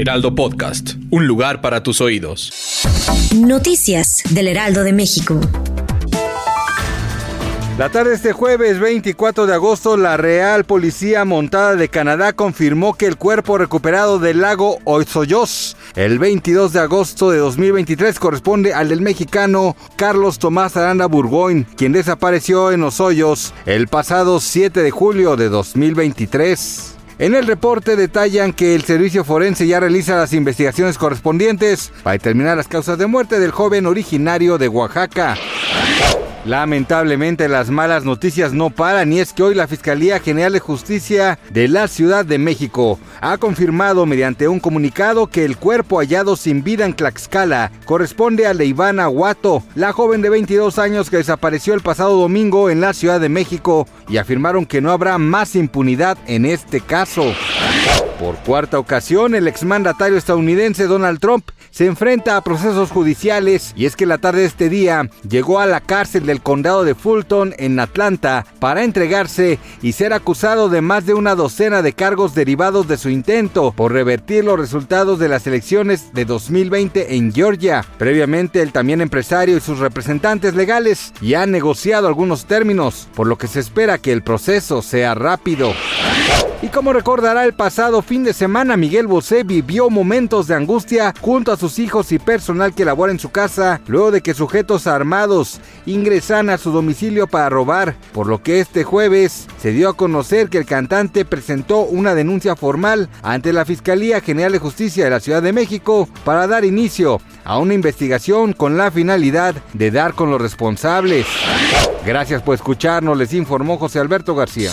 Heraldo Podcast, un lugar para tus oídos. Noticias del Heraldo de México. La tarde de este jueves 24 de agosto, la Real Policía Montada de Canadá confirmó que el cuerpo recuperado del lago Oizoyos el 22 de agosto de 2023 corresponde al del mexicano Carlos Tomás Aranda Burgoyne, quien desapareció en los hoyos el pasado 7 de julio de 2023. En el reporte detallan que el servicio forense ya realiza las investigaciones correspondientes para determinar las causas de muerte del joven originario de Oaxaca. Lamentablemente las malas noticias no paran y es que hoy la Fiscalía General de Justicia de la Ciudad de México ha confirmado mediante un comunicado que el cuerpo hallado sin vida en Tlaxcala corresponde a Leivana Huato, la joven de 22 años que desapareció el pasado domingo en la Ciudad de México y afirmaron que no habrá más impunidad en este caso. Por cuarta ocasión, el exmandatario estadounidense Donald Trump se enfrenta a procesos judiciales y es que la tarde de este día llegó a la cárcel del condado de Fulton en Atlanta para entregarse y ser acusado de más de una docena de cargos derivados de su intento por revertir los resultados de las elecciones de 2020 en Georgia. Previamente, el también empresario y sus representantes legales ya han negociado algunos términos, por lo que se espera que el proceso sea rápido. Y como recordará el pasado fin de semana, Miguel Bosé vivió momentos de angustia junto a sus hijos y personal que labora en su casa luego de que sujetos armados ingresan a su domicilio para robar, por lo que este jueves se dio a conocer que el cantante presentó una denuncia formal ante la Fiscalía General de Justicia de la Ciudad de México para dar inicio a una investigación con la finalidad de dar con los responsables. Gracias por escucharnos, les informó José Alberto García.